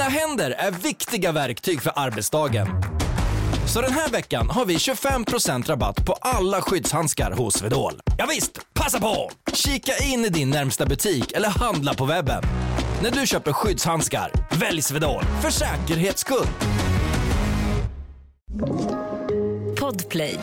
Dina händer är viktiga verktyg för arbetsdagen. Så den här veckan har vi 25% rabatt på alla skyddshandskar hos Swedol. Ja visst, passa på! Kika in i din närmsta butik eller handla på webben. När du köper skyddshandskar, välj Swedol för säkerhets skull. Podplay.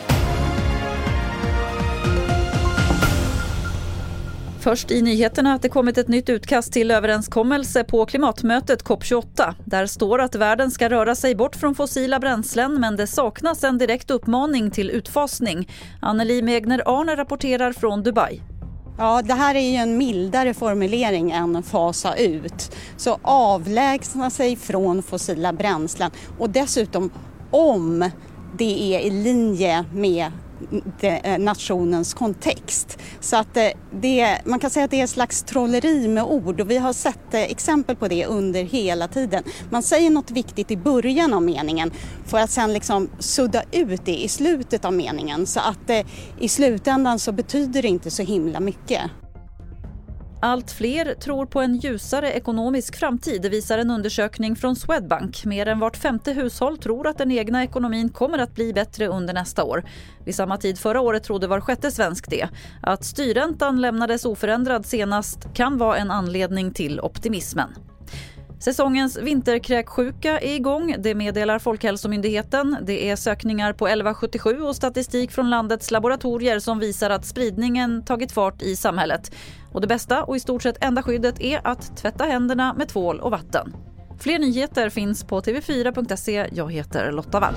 Först i nyheterna att det kommit ett nytt utkast till överenskommelse på klimatmötet COP28. Där står att världen ska röra sig bort från fossila bränslen men det saknas en direkt uppmaning till utfasning. Anneli Megner Arne rapporterar från Dubai. Ja, det här är ju en mildare formulering än fasa ut. Så avlägsna sig från fossila bränslen och dessutom om det är i linje med Eh, nationens kontext. Så att eh, det, man kan säga att det är ett slags trolleri med ord och vi har sett eh, exempel på det under hela tiden. Man säger något viktigt i början av meningen för att sen liksom sudda ut det i slutet av meningen så att i slutändan så betyder det inte så himla mycket. Allt fler tror på en ljusare ekonomisk framtid, visar en undersökning från Swedbank. Mer än vart femte hushåll tror att den egna ekonomin kommer att bli bättre under nästa år. Vid samma tid förra året trodde var sjätte svensk det. Att styrräntan lämnades oförändrad senast kan vara en anledning till optimismen. Säsongens vinterkräksjuka är igång, det meddelar Folkhälsomyndigheten. Det är sökningar på 1177 och statistik från landets laboratorier som visar att spridningen tagit fart i samhället. Och det bästa och i stort sett enda skyddet är att tvätta händerna med tvål och vatten. Fler nyheter finns på tv4.se. Jag heter Lotta Wall.